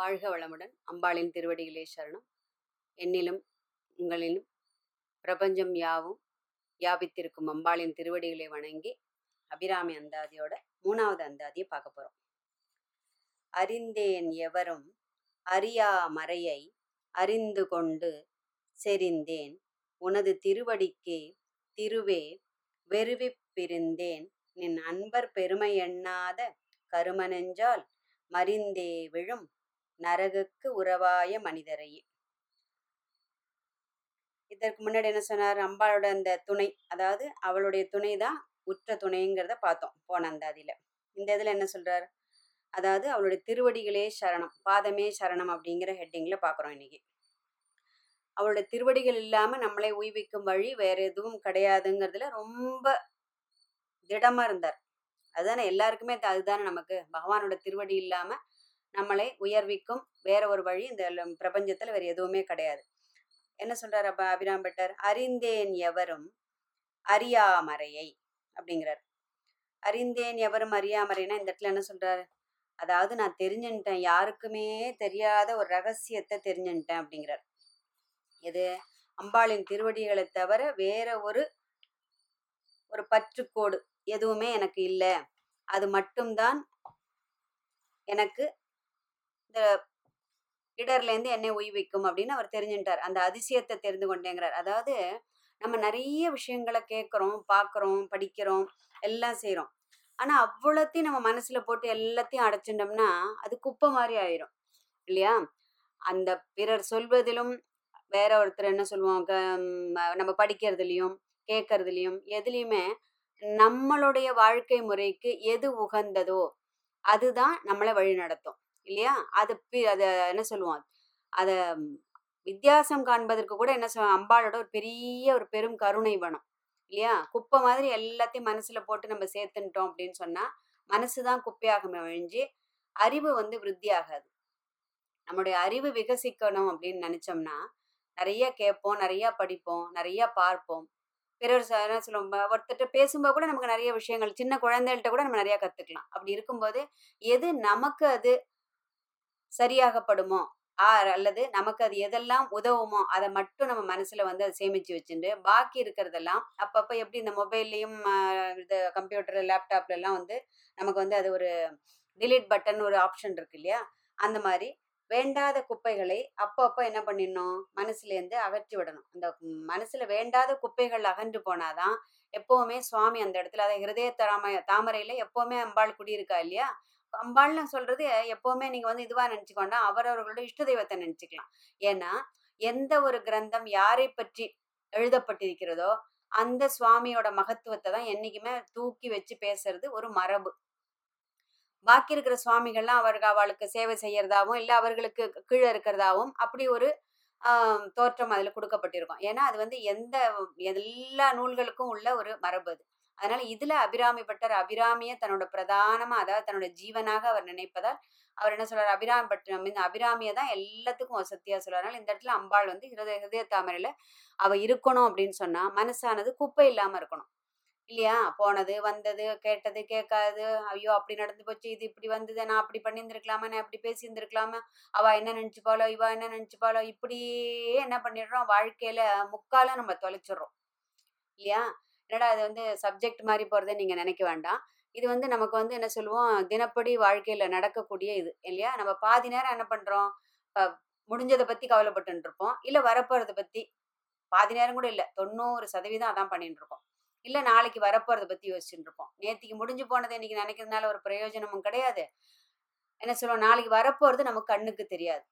வாழ்க வளமுடன். அம்பாளின் திருவடிகளே சரணம். என்னிலும் உங்களிலும் பிரபஞ்சம் யாவும் வியாபித்திருக்கும் அம்பாளின் திருவடிகளை வணங்கி அபிராமி அந்தாதியோட மூணாவது அந்தாதியை பார்க்க போறோம். அறிந்தேன் எவரும் அறியா மறையை அறிந்து கொண்டு செறிந்தேன். உனது திருவடிக்கே திருவே வெறுவிப்பிருந்தேன் நின் அன்பர் பெருமை எண்ணாத கருமனெஞ்சால் மறிந்தே விழும் நரகுக்கு உறவாய மனிதரையே இதற்கு முன்னாடி என்ன சொன்னார்? அம்பாளோட அந்த துணை அதாவது அவளுடைய துணை தான் உற்ற துணைங்கிறத பார்த்தோம் போன அந்த அதில். இந்த இதில் என்ன சொல்றார்? அதாவது அவளுடைய திருவடிகளே சரணம் பாதமே சரணம் அப்படிங்கிற ஹெட்டிங்ல பார்க்குறோம் இன்னைக்கு. அவளுடைய திருவடிகள் இல்லாமல் நம்மளை உய்விக்கும் வழி வேற எதுவும் கிடையாதுங்கிறதுல ரொம்ப திடமாக இருந்தார். அதுதானே எல்லாருக்குமே அதுதானே நமக்கு. பகவானோட திருவடி இல்லாமல் நம்மளை உயர்விக்கும். வேற ஒரு வழி இந்த பிரபஞ்சத்துல வேற எதுவுமே கிடையாது. என்ன சொல்றாரு அப்ப அபிராம் பட்டர்? அறிந்தேன் எவரும் அறியாமறையை அப்படிங்கிறார். அறிந்தேன் எவரும் அறியாமறைனா இந்த இடத்துல என்ன சொல்றாரு? அதாவது நான் தெரிஞ்சுட்டேன் யாருக்குமே தெரியாத ஒரு ரகசியத்தை தெரிஞ்சுட்டேன் அப்படிங்கிறார். எது? அம்பாளின் திருவடிகளை தவிர வேற ஒரு ஒரு பற்றுக்கோடு எதுவுமே எனக்கு இல்லை. அது மட்டும்தான் எனக்கு இந்த இடர்லேருந்து என்னை உய்விக்கும் அப்படின்னு அவர் தெரிஞ்சுட்டார் அந்த அதிசயத்தை தெரிந்து கொண்டேங்கிறார். அதாவது நம்ம நிறைய விஷயங்களை கேட்குறோம் பார்க்குறோம் படிக்கிறோம் எல்லாம் செய்கிறோம் ஆனால் அவ்வளோத்தையும் நம்ம மனசில் போட்டு எல்லாத்தையும் அடைச்சிட்டோம்னா அது குப்பை மாதிரி ஆயிரும். இல்லையா? அந்த பிறர் சொல்வதிலும் வேற ஒருத்தர் என்ன சொல்லுவாங்க நம்ம படிக்கிறதுலையும் கேட்கறதுலையும் எதுலேயுமே நம்மளுடைய வாழ்க்கை முறைக்கு எது உகந்ததோ அதுதான் நம்மளை வழி நடத்தும் இல்லையா? அது பி- என்ன சொல்லுவோம்? அதை வித்தியாசம் காண்பதற்கு கூட என்ன சொல்லுவோம் அம்பாளோட ஒரு பெரிய ஒரு பெரும் கருணை வனம் இல்லையா? குப்பை மாதிரி எல்லாத்தையும் மனசுல போட்டு நம்ம சேர்த்துட்டோம் அப்படின்னு சொன்னா மனசு தான் குப்பையாகுமே ஒழிஞ்சு அறிவு வந்து விருத்தியாகாது. நம்முடைய அறிவு விகசிக்கணும் அப்படின்னு நினைச்சோம்னா நிறைய கேட்போம் நிறைய படிப்போம் நிறைய பார்ப்போம். பிறர் என்ன சொல்லுவோம்? ஒருத்தர்கிட்ட பேசும்போது கூட நமக்கு நிறைய விஷயங்கள் சின்ன குழந்தைகள்கிட்ட கூட நம்ம நிறைய கத்துக்கலாம். அப்படி இருக்கும்போது எது நமக்கு அது சரியாகப்படுமோ? அல்லது நமக்கு அது எதெல்லாம் உதவுமோ? அதை மட்டும் நம்ம மனசுல வந்து அதை சேமிச்சு வச்சுட்டு பாக்கி இருக்கிறதெல்லாம் அப்பப்ப எப்படி இந்த மொபைல்லையும் இது கம்ப்யூட்டர் லேப்டாப்ல எல்லாம் வந்து நமக்கு வந்து அது ஒரு டிலீட் பட்டன் ஒரு ஆப்ஷன் இருக்கு இல்லையா? அந்த மாதிரி வேண்டாத குப்பைகளை அப்பப்போ என்ன பண்ணிடணும்? மனசுலேருந்து அகற்றி விடணும். அந்த மனசுல வேண்டாத குப்பைகள் அகன்று போனாதான் எப்பவுமே சுவாமி அந்த இடத்துல அதை ஹிருதய தாம தாமரையில எப்பவுமே அம்பாள் குடியிருக்கா இல்லையா? அம்பாள்னு சொல்றது எப்பவுமே நீங்க வந்து இதுவா நினைச்சுக்கோண்டா அவரவர்களோட இஷ்ட தெய்வத்தை நினைச்சுக்கலாம். ஏன்னா எந்த ஒரு கிரந்தம் யாரை பற்றி எழுதப்பட்டிருக்கிறதோ அந்த சுவாமியோட மகத்துவத்தை தான் என்னைக்குமே தூக்கி வச்சு பேசுறது ஒரு மரபு. பாக்கி இருக்கிற சுவாமிகள்லாம் அவருக்கு அவளுக்கு சேவை செய்யறதாவும் இல்லை அவர்களுக்கு கீழே இருக்கிறதாவும் அப்படி ஒரு தோற்றம் அதில் கொடுக்கப்பட்டிருக்கும். ஏன்னா அது வந்து எந்த எல்லா நூல்களுக்கும் உள்ள ஒரு மரபு அது. அதனால இதுல அபிராமி பட்டர் அபிராமிய தன்னோட பிரதானமா அதாவது தன்னோட ஜீவனாக அவர் நினைப்பதால் அவர் என்ன சொல்றாரு? அபிராமி பட்டர் இந்த அபிராமியை தான் எல்லாத்துக்கும் வசதியா சொல்றாரு இந்த இடத்துல அம்பாள் வந்து ஹிருதய ஹிருதய தாமரையில அவ இருக்கணும் அப்படின்னு சொன்னா மனசானது குப்பை இல்லாம இருக்கணும். இல்லையா? போனது வந்தது கேட்டது கேட்காது ஐயோ அப்படி நடந்து போச்சு இது இப்படி வந்தது நான் அப்படி பண்ணியிருந்திருக்கலாமா நான் இப்படி பேசியிருந்திருக்கலாமா அவ என்ன நினைச்சுப்பாளோ இவ என்ன நினைச்சுப்பாளோ இப்படியே என்ன பண்ணிடுறோம்? வாழ்க்கையில முக்கால நம்ம தொலைச்சிடுறோம். இல்லையா? என்னடா அது வந்து சப்ஜெக்ட் மாதிரி போறதை நீங்கள் நினைக்க வேண்டாம். இது வந்து நமக்கு வந்து என்ன சொல்லுவோம்? தினப்படி வாழ்க்கையில் நடக்கக்கூடிய இது இல்லையா? நம்ம பாதி நேரம் என்ன பண்ணுறோம் முடிஞ்சதை பற்றி கவலைப்பட்டு இருப்போம். இல்லை வரப்போகிறத பற்றி பாதி நேரம் கூட இல்லை தொண்ணூறு சதவீதம் அதான் பண்ணிட்டு இருக்கோம். இல்லை நாளைக்கு வரப்போகிறத பற்றி யோசிச்சுட்டு இருப்போம் நேற்றுக்கு முடிஞ்சு போனதை இன்னைக்கு நினைக்கிறதுனால ஒரு பிரயோஜனமும் கிடையாது. என்ன சொல்லுவோம்? நாளைக்கு வரப்போகிறது நமக்கு கண்ணுக்கு தெரியாது.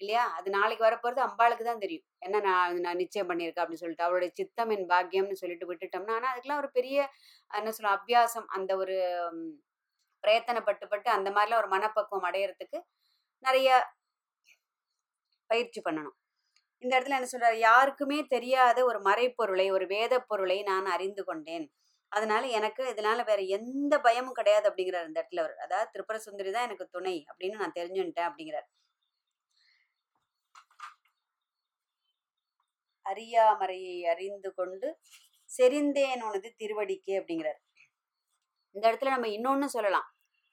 இல்லையா? அது நாளைக்கு வரப்போறது அம்பாளுக்கு தான் தெரியும். என்ன நான் நான் நிச்சயம் பண்ணியிருக்கேன் அப்படின்னு சொல்லிட்டு. அவளுடைய சித்தம் என் பாக்கியம்னு சொல்லிட்டு விட்டுட்டோம்னா ஆனால் அதுக்கெல்லாம் ஒரு பெரிய என்ன சொல்ல அபியாசம். அந்த ஒரு பிரயத்தனப்பட்டுப்பட்டு பிரயத்தனப்பட்டு பட்டு அந்த மாதிரிலாம் ஒரு மனப்பக்குவம் அடையிறதுக்கு நிறைய பயிற்சி பண்ணணும். இந்த இடத்துல என்ன சொல்றாரு? யாருக்குமே தெரியாத ஒரு மறைப்பொருளை ஒரு வேத பொருளை நான் அறிந்து கொண்டேன். அதனால எனக்கு இதனால வேற எந்த பயமும் கிடையாது அப்படிங்கிறார் இந்த இடத்துல அவர். அதாவது திரிபுர சுந்தரி தான் எனக்கு துணை அப்படின்னு நான் தெரிஞ்சுட்டேன் அப்படிங்கிறார். அறியாமறையை அறிந்து கொண்டு செறிந்தேன் உனது திருவடிக்கு அப்படிங்கிறார். இந்த இடத்துல நம்ம இன்னொன்னு சொல்லலாம்.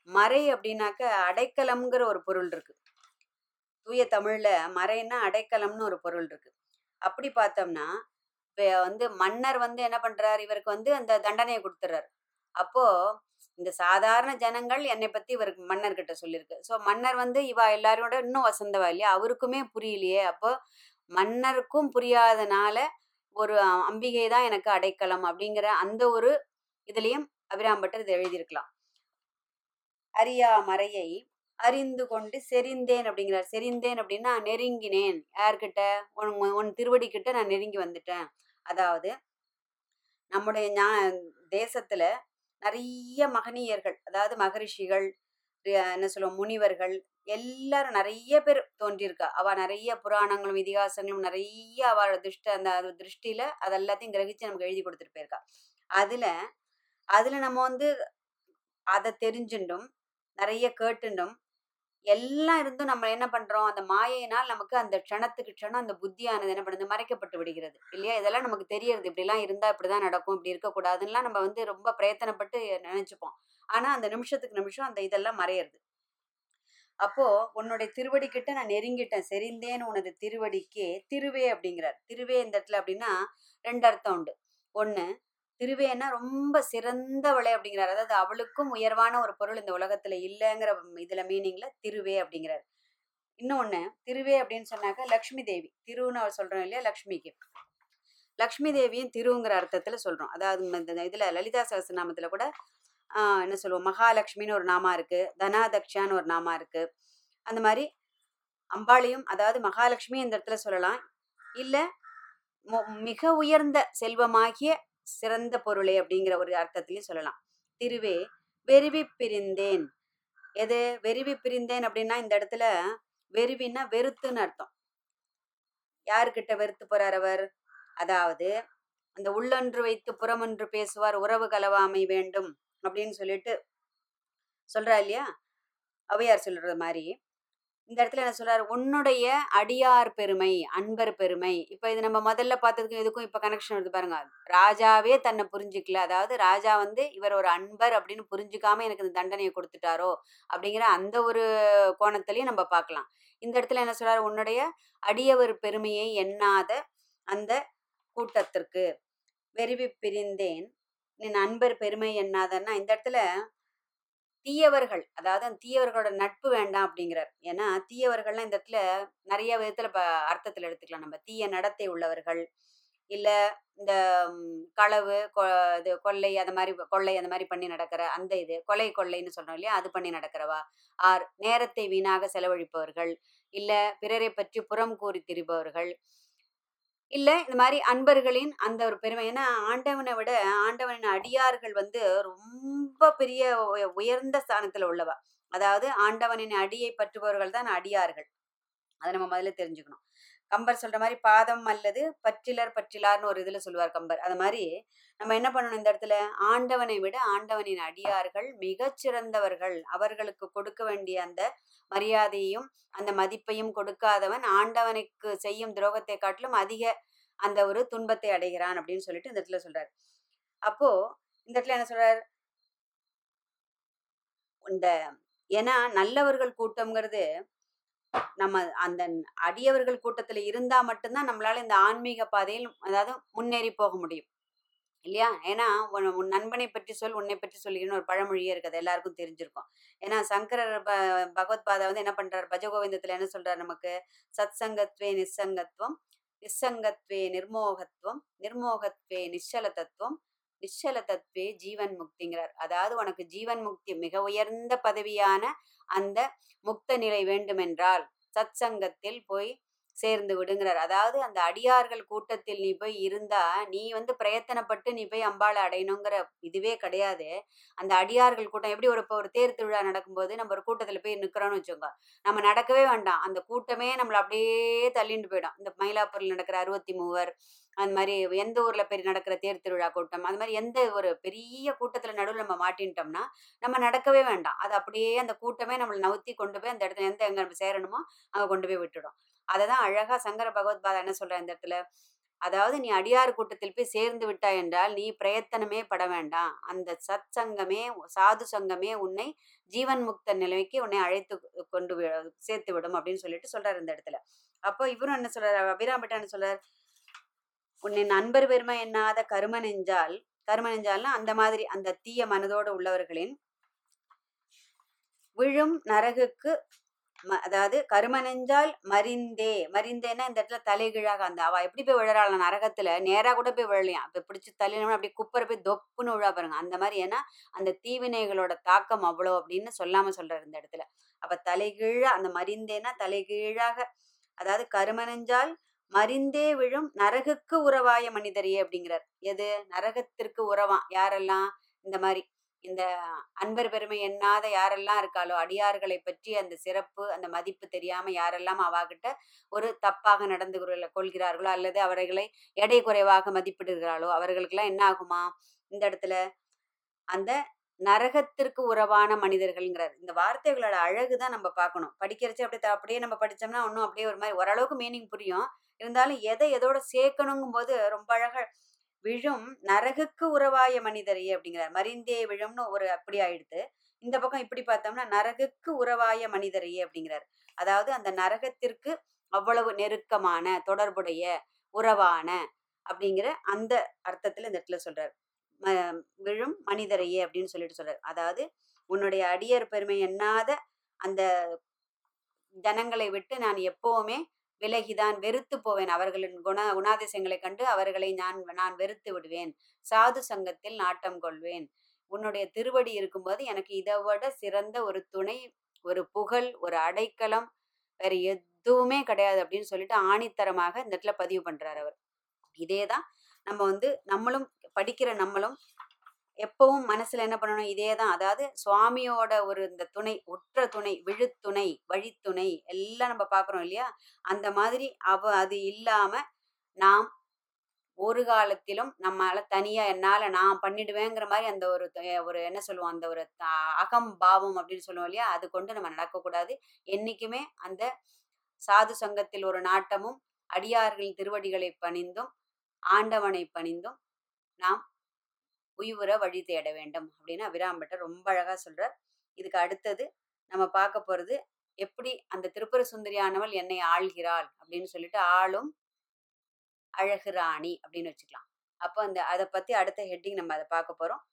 மறை அப்படின்னாக்க அடைக்கலம்ங்கிற ஒரு பொருள் இருக்கு. தூய தமிழ்ல மறைன்னா அடைக்கலம்னு ஒரு பொருள் இருக்கு. அப்படி பார்த்தோம்னா இப்போ வந்து மன்னர் வந்து என்ன பண்றாரு? இவருக்கு வந்து அந்த தண்டனையை கொடுத்துறாரு. அப்போ இந்த சாதாரண ஜனங்கள் என்னை பத்தி இவருக்கு மன்னர்கிட்ட சொல்லியிருக்கு. ஸோ மன்னர் வந்து இவா எல்லாரோட இன்னும் வசந்தவா இல்லையா? அவருக்குமே புரியலையே. அப்போ மன்னருக்கும் புரியாதனால ஒரு அம்பிகை தான் எனக்கு அடைக்கலம் அப்படிங்கிற அந்த ஒரு இதுலயும் அபிராம்பட்டர் இதை எழுதியிருக்கலாம். அறியா மறையை அறிந்து கொண்டு செறிந்தேன் அப்படிங்கிறார். செறிந்தேன் அப்படின்னா நெருங்கினேன். யார்கிட்ட? உன் உன் திருவடி கிட்ட நான் நெருங்கி வந்துட்டேன். அதாவது நம்முடைய ஞா தேசத்துல நிறைய மகனியர்கள் அதாவது மகரிஷிகள் என்ன சொல்லுவோம் முனிவர்கள் எல்லாரும் நிறைய பேர் தோன்றியிருக்கா. அவ நிறைய புராணங்களும் இதிகாசங்களும் நிறைய அவளோட திருஷ்ட அந்த திருஷ்டியில அது எல்லாத்தையும் கிரகிச்சு நமக்கு எழுதி கொடுத்துட்டு போயிருக்கா. அதுல அதுல நம்ம வந்து அதை தெரிஞ்சுண்டும் நிறைய கேட்டுண்டும் எல்லாம் இருந்தும் நம்ம என்ன பண்றோம்? அந்த மாயையினால் நமக்கு அந்த க்ஷணத்துக்கு க்ஷணம் அந்த புத்தியானது என்ன பண்ணுது? மறைக்கப்பட்டு விடுகிறது. இல்லையா? இதெல்லாம் நமக்கு தெரியறது. இப்படிலாம் இருந்தா இப்படிதான் நடக்கும். இப்படி இருக்கக்கூடாதுன்னா நம்ம வந்து ரொம்ப பிரயத்தனப்பட்டு நினைச்சுப்போம். ஆனா அந்த நிமிஷத்துக்கு நிமிஷம் அந்த இதெல்லாம் மறையிறது. அப்போ உன்னுடைய திருவடி கிட்ட நான் நெருங்கிட்டேன். செறிந்தேன் உனது திருவடிக்கே திருவே அப்படிங்கிறார். திருவே இந்த இடத்துல அப்படின்னா ரெண்டு அர்த்தம் உண்டு. ஒண்ணு திருவேன்னா ரொம்ப சிறந்தவளை அப்படிங்கிறார். அதாவது அவளுக்கும் உயர்வான ஒரு பொருள் இந்த உலகத்துல இல்லைங்கிற இதுல மீனிங்ல திருவே அப்படிங்கிறார். இன்னொன்னு திருவே அப்படின்னு சொன்னாக்க லக்ஷ்மி தேவி. திருன்னு அவர் சொல்றோம் இல்லையா? லக்ஷ்மிக்கு. லக்ஷ்மி தேவியும் திருங்கிற அர்த்தத்துல சொல்றோம். அதாவது இந்த இதுல லலிதா சகசநாமத்துல கூட என்ன சொல்லுவோம் மகாலட்சுமின்னு ஒரு நாமா இருக்கு தனாதக்ஷான்னு ஒரு நாமா இருக்கு. அந்த மாதிரி அம்பாளையும் அதாவது மகாலட்சுமி இந்த இடத்துல சொல்லலாம். இல்லை மொ- மிக உயர்ந்த செல்வமாகிய சிறந்த பொருளே அப்படிங்கிற ஒரு அர்த்தத்திலையும் சொல்லலாம். திருவே வெறுவி பிரிந்தேன். எது? வெறுவி பிரிந்தேன் அப்படின்னா இந்த இடத்துல வெறுவின்னா வெறுத்துன்னு அர்த்தம். யாருக்கிட்ட வெறுத்து போறார் அவர்? அதாவது அந்த உள்ளொன்று வைத்து புறமொன்று பேசுவார் உறவு கலவாமை வேண்டும். அப்படின்னு சொல்லிட்டு சொல்கிறா இல்லையா? ஔவையார் சொல்கிறது மாதிரி. இந்த இடத்துல என்ன சொல்றாரு? உன்னுடைய அடியார் பெருமை அன்பர் பெருமை. இப்ப இது நம்ம முதல்ல பார்த்ததுக்கும் இதுக்கும் இப்ப கனெக்ஷன் வருது பாருங்க. ராஜாவே தன்னை புரிஞ்சுக்கல. அதாவது ராஜா வந்து இவர் ஒரு அன்பர் அப்படின்னு புரிஞ்சுக்காம எனக்கு இந்த தண்டனையை கொடுத்துட்டாரோ அப்படிங்கிற அந்த ஒரு கோணத்திலையும் நம்ம பார்க்கலாம். இந்த இடத்துல என்ன சொல்றாரு? உன்னுடைய அடியவர் பெருமையை எண்ணாத அந்த கூட்டத்திற்கு வெறிவி பிரிந்தேன். என் நண்பர் பெருமை என்னாதன்னா இந்த இடத்துல தீயவர்கள் அதாவது அந்த தீயவர்களோட நட்பு வேண்டாம் அப்படிங்கிறார். ஏன்னா தீயவர்கள்லாம் இந்த இடத்துல நிறைய விதத்துல ப அர்த்தத்துல எடுத்துக்கலாம். நம்ம தீய நடத்தை உள்ளவர்கள் இல்ல இந்த களவு கொ- இது கொள்ளை அந்த மாதிரி கொள்ளை அந்த மாதிரி பண்ணி நடக்கிற அந்த இது கொலை கொள்ளைன்னு சொல்றோம் இல்லையா? அது பண்ணி நடக்கிறவா? ஆர் நேரத்தை வீணாக செலவழிப்பவர்கள் இல்ல பிறரை பற்றி புறம் கூறி திரிபவர்கள் இல்ல இந்த மாதிரி அன்பர்களின் அந்த ஒரு பெருமை. ஏன்னா ஆண்டவனை விட ஆண்டவனின் அடியார்கள் வந்து ரொம்ப பெரிய உய- உயர்ந்த ஸ்தானத்துல உள்ளவா. அதாவது ஆண்டவனின் அடியை பற்றுபவர்கள் தான் அடியார்கள். அதை நம்ம முதல்ல தெரிஞ்சுக்கணும். கம்பர் சொல்ற மாதிரி பாதம் அல்லது பற்றிலர் பற்றிலார்னு ஒரு இதுல சொல்லுவார் கம்பர். அது மாதிரி நம்ம என்ன பண்ணணும் இந்த இடத்துல? ஆண்டவனை விட ஆண்டவனின் அடியார்கள் மிகச்சிறந்தவர்கள் அவர்களுக்கு கொடுக்க வேண்டிய அந்த மரியாதையும் அந்த மதிப்பையும் கொடுக்காதவன் ஆண்டவனுக்கு செய்யும் துரோகத்தை காட்டிலும் அதிக அந்த ஒரு துன்பத்தை அடைகிறான் அப்படின்னு சொல்லிட்டு இந்த இடத்துல சொல்றாரு. அப்போ இந்த இடத்துல என்ன சொல்றாரு? இந்த ஏன்னா நல்லவர்கள் கூட்டம்ங்கிறது நம்ம அந்த அடியவர்கள் கூட்டத்துல இருந்தா மட்டும்தான் நம்மளால இந்த ஆன்மீக பாதையில் அதாவது முன்னேறி போக முடியும். இல்லையா? ஏன்னா உன் உன் நண்பனை பற்றி சொல் உன்னை பற்றி சொல்லிக்கணும் ஒரு பழமொழியே இருக்குது. எல்லாருக்கும் தெரிஞ்சிருக்கும். ஏன்னா சங்கரர் ப- பகவத்பாதா வந்து என்ன பண்றாரு? பஜகோவிந்தத்துல என்ன சொல்றாரு நமக்கு? சத் சங்கத்வே நிஸ்ஸங்கத்வம் நிஸ்ஸங்கத்வே நிர்மோகத்துவம் நிர்மோகத்வே நிச்சல தத்துவம் நிச்சல தத்துவே ஜீவன் முக்திங்கிறார். அதாவது உனக்கு ஜீவன் முக்தி மிக உயர்ந்த பதவியான அந்த முக்த நிலை வேண்டுமென்றால் சத் சங்கத்தில் போய் சேர்ந்து விடுங்கிறார். அதாவது அந்த அடியார்கள் கூட்டத்தில் நீ போய் இருந்தா நீ வந்து பிரயத்தனப்பட்டு நீ போய் அம்பாளை அடையணுங்கிற இதுவே கிடையாது. அந்த அடியார்கள் கூட்டம் எப்படி ஒரு இப்போ ஒரு தேர் திருவிழா நடக்கும்போது நம்ம ஒரு கூட்டத்தில் போய் நிற்கிறோன்னு வச்சுக்கோங்க. நம்ம நடக்கவே வேண்டாம். அந்த கூட்டமே நம்மளை அப்படியே தள்ளிண்டு போயிடும். இந்த மயிலாப்பூரில் நடக்கிற அறுபத்தி மூவர் அந்த மாதிரி எந்த ஊர்ல பெரிய நடக்கிற தேர் திருவிழா கூட்டம் அது மாதிரி எந்த ஒரு பெரிய கூட்டத்துல நடுவில் நம்ம மாட்டின்ட்டோம்னா நம்ம நடக்கவே வேண்டாம். அது அப்படியே அந்த கூட்டமே நம்மளை நவுத்தி கொண்டு போய் அந்த இடத்துல எந்த எங்க நம்ம சேரணுமோ அங்கே கொண்டு போய் விட்டுடும். அதை தான் அழகா சங்கர பகவத்பாதா என்ன சொல்ற இந்த இடத்துல? அதாவது நீ அடியார் கூட்டத்தில் போய் சேர்ந்து விட்டாய் என்றால் நீ பிரயத்தனமே பட வேண்டாம். அந்த சத் சங்கமே சாது சங்கமே உன்னை ஜீவன் முக்த நிலைமைக்கு உன்னை அழைத்து கொண்டு வி- சேர்த்து விடும் அப்படின்னு சொல்லிட்டு சொல்றாரு இந்த இடத்துல. அப்போ இவரும் என்ன சொல்றாரு? அபிராம்பட்டா என்ன சொல்றாரு? உன்னை நண்பர் பெருமை எண்ணாத கரும நெஞ்சால் கரும நெஞ்சால்னா அந்த மாதிரி அந்த தீய மனதோடு உள்ளவர்களின் விழும் நரகுக்கு அதாவது கரும நெஞ்சால் மரிந்தே இந்த இடத்துல தலைகீழாக அந்த அவ எப்படி போய் விழறாள்? நரகத்துல நேரா கூட போய் விழலையாம் இப்ப பிடிச்சி தள்ளினோம்னா அப்படியே குப்பரை போய் தொப்புன்னு விழா பாருங்க. அந்த மாதிரி ஏன்னா அந்த தீவினைகளோட தாக்கம் அவ்வளோ அப்படின்னு சொல்லாம சொல்றாரு இந்த இடத்துல. அப்ப தலைகீழா அந்த மறிந்தேன்னா தலைகீழாக அதாவது கரும நெஞ்சால் விழும் நரகுக்கு உறவாய மனிதரே அப்படிங்கிறார். எது? நரகத்திற்கு உறவாம் யாரெல்லாம்? இந்த மாதிரி. இந்த அன்பர் பெருமை எண்ணாத யாரெல்லாம் இருக்காளோ அடியார்களை பற்றி அந்த சிறப்பு அந்த மதிப்பு தெரியாம யாரெல்லாம் அவாகிட்ட ஒரு தப்பாக நடந்து கொள்ள- கொள்கிறார்களோ அல்லது அவர்களை எடை குறைவாக மதிப்பிடுகிறாளோ அவர்களுக்கெல்லாம் என்ன ஆகுமா? இந்த இடத்துல அந்த நரகத்திற்கு உறவான மனிதர்கள்ங்கிறார். இந்த வார்த்தைகளோட அழகு தான் நம்ம பார்க்கணும். படிக்கிறச்சு அப்படியே த- அப்படியே நம்ம படித்தோம்னா இன்னும் அப்படியே ஒரு மாதிரி ஓரளவுக்கு மீனிங் புரியும். இருந்தாலும் எதை எதோட சேர்க்கணுங்கும் போது ரொம்ப அழகாக விழும் நரகுக்கு உறவாய மனிதரையே அப்படிங்கிறார். மறிந்தே விழும்னு ஒரு அப்படி ஆயிடுத்து இந்த பக்கம் இப்படி பார்த்தோம்னா நரகுக்கு உறவாய மனிதரையே அப்படிங்கிறார். அதாவது அந்த நரகத்திற்கு அவ்வளவு நெருக்கமான தொடர்புடைய உறவான அப்படிங்கிற அந்த அர்த்தத்துல இந்த இடத்துல சொல்றார். விழும் மனிதரையே அப்படின்னு சொல்லிட்டு சொல்றார். அதாவது உன்னுடைய அடியர் பெருமை எண்ணாத அந்த ஜனங்களை விட்டு நான் எப்பவுமே விலகிதான் வெறுத்து போவேன் அவர்களின் குண குணாதிசயங்களை கண்டு அவர்களை நான் நான் வெறுத்து விடுவேன். சாது சங்கத்தில் நாட்டம் கொள்வேன். உன்னுடைய திருவடி இருக்கும்போது எனக்கு இதை விட சிறந்த ஒரு துணை ஒரு புகழ் ஒரு அடைக்கலம் வேற எதுவுமே கிடையாது அப்படின்னு சொல்லிட்டு ஆணித்தரமாக இந்த இடத்துல பதிவு பண்றாரு அவர். இதேதான் நம்ம வந்து நம்மளும் படிக்கிற நம்மளும் எப்பவும் மனசுல என்ன பண்ணணும்? இதே தான். அதாவது சுவாமியோட ஒரு இந்த துணை உற்ற துணை விழுத்துணை வழித்துணை எல்லாம் நம்ம பார்க்குறோம் இல்லையா? அந்த மாதிரி அவ அது இல்லாம நாம் ஒரு காலத்திலும் நம்மளால தனியா என்னால நான் பண்ணிடுவேங்கிற மாதிரி அந்த ஒரு ஒரு என்ன சொல்லுவோம்? அந்த ஒரு அகம் பாவம் அப்படின்னு சொல்லுவோம் இல்லையா? அது கொண்டு நம்ம நடக்கக்கூடாது. என்னைக்குமே அந்த சாது சங்கத்தில் ஒரு நாட்டமும் அடியார்களின் திருவடிகளை பணிந்தும் ஆண்டவனை பணிந்தும் நாம் உயிர வழி தேட வேண்டும் அப்படின்னு அபிராம்பட்டர் ரொம்ப அழகா சொல்றார். இதுக்கு அடுத்தது நம்ம பார்க்க போறது எப்படி அந்த திருப்புர சுந்தரியானவள் என்னை ஆள்கிறாள்? அப்படின்னு சொல்லிட்டு ஆளும் அழகு ராணி அப்படின்னு வச்சுக்கலாம். அப்போ அந்த அதை பத்தி அடுத்த ஹெட்டிங் நம்ம அதை பார்க்க போறோம்.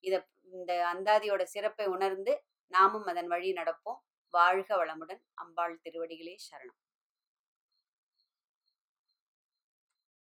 இதை இந்த அந்தாதியோட சிறப்பை உணர்ந்து நாமும் அதன் வழி நடப்போம். வாழ்க வளமுடன். அம்பாள் திருவடிகளே சரணம்.